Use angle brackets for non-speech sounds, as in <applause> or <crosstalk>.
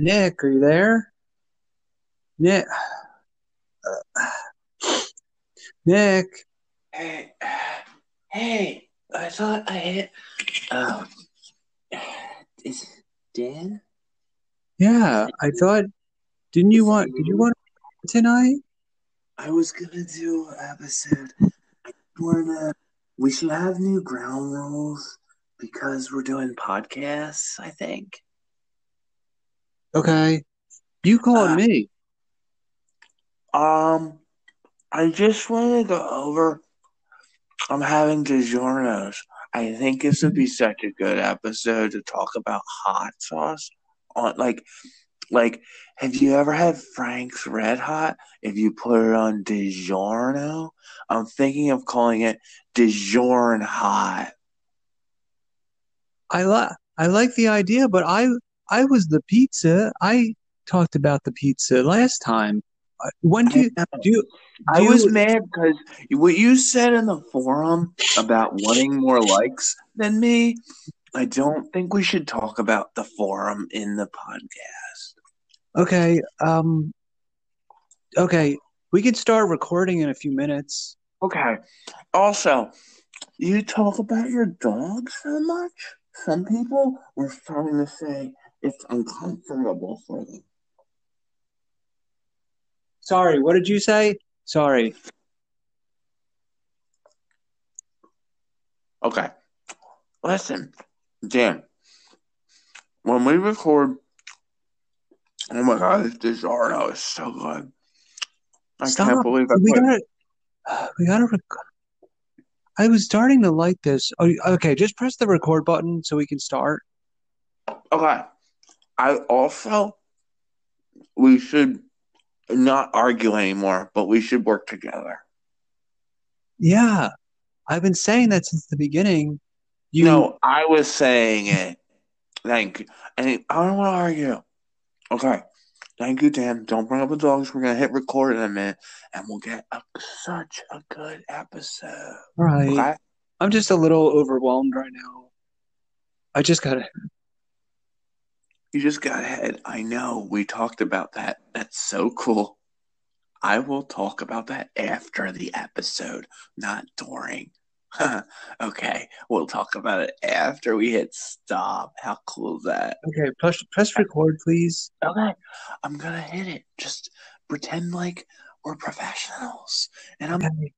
Nick, are you there? Nick. Nick. Hey, hey, I thought I hit. Um, is Dan? Yeah, I thought. Didn't you want? Did you want tonight? I was gonna do an episode. I wanna. We should have new ground rules because we're doing podcasts. I think. Okay. You called Uh, me. Um, I just want to go over. I'm having DiGiorno's. I think this would be such a good episode to talk about hot sauce. On like, like, have you ever had Frank's Red Hot? If you put it on DiGiorno, I'm thinking of calling it DiGiorno Hot. I like. I like the idea, but I I was the pizza. I talked about the pizza last time. Uh, When do you I know. do? I was you- mad because what you said in the forum about wanting more likes than me. I don't think we should talk about the forum in the podcast. Okay. Um. Okay. We can start recording in a few minutes. Okay. Also, you talk about your dog so much. Some people were starting to say it's uncomfortable for them. Sorry. What did you say? Sorry. Okay. Listen, Dan. When we record, oh my god, this DiGiorno is so good. I Stop. can't believe I we put gotta. <sighs> We gotta. Rec- I was starting to like this. Oh, okay. Just press the record button so we can start. Okay. I also we should not argue anymore, but we should work together. Yeah. I've been saying that since the beginning. You know, I was saying it. Thank you. And I don't want to argue. Okay. Thank you, Dan. Don't bring up the dogs. We're gonna hit record in a minute, and we'll get a, such a good episode. right. Okay. I'm just a little overwhelmed right now. I just gotta. You just got ahead. I know. We talked about that. That's so cool. I will talk about that after the episode, not during. <laughs> okay, we'll talk about it after we hit stop. How cool is that? Okay. Press press record, please. Okay, I'm gonna hit it. Just pretend like we're professionals. And I'm Okay.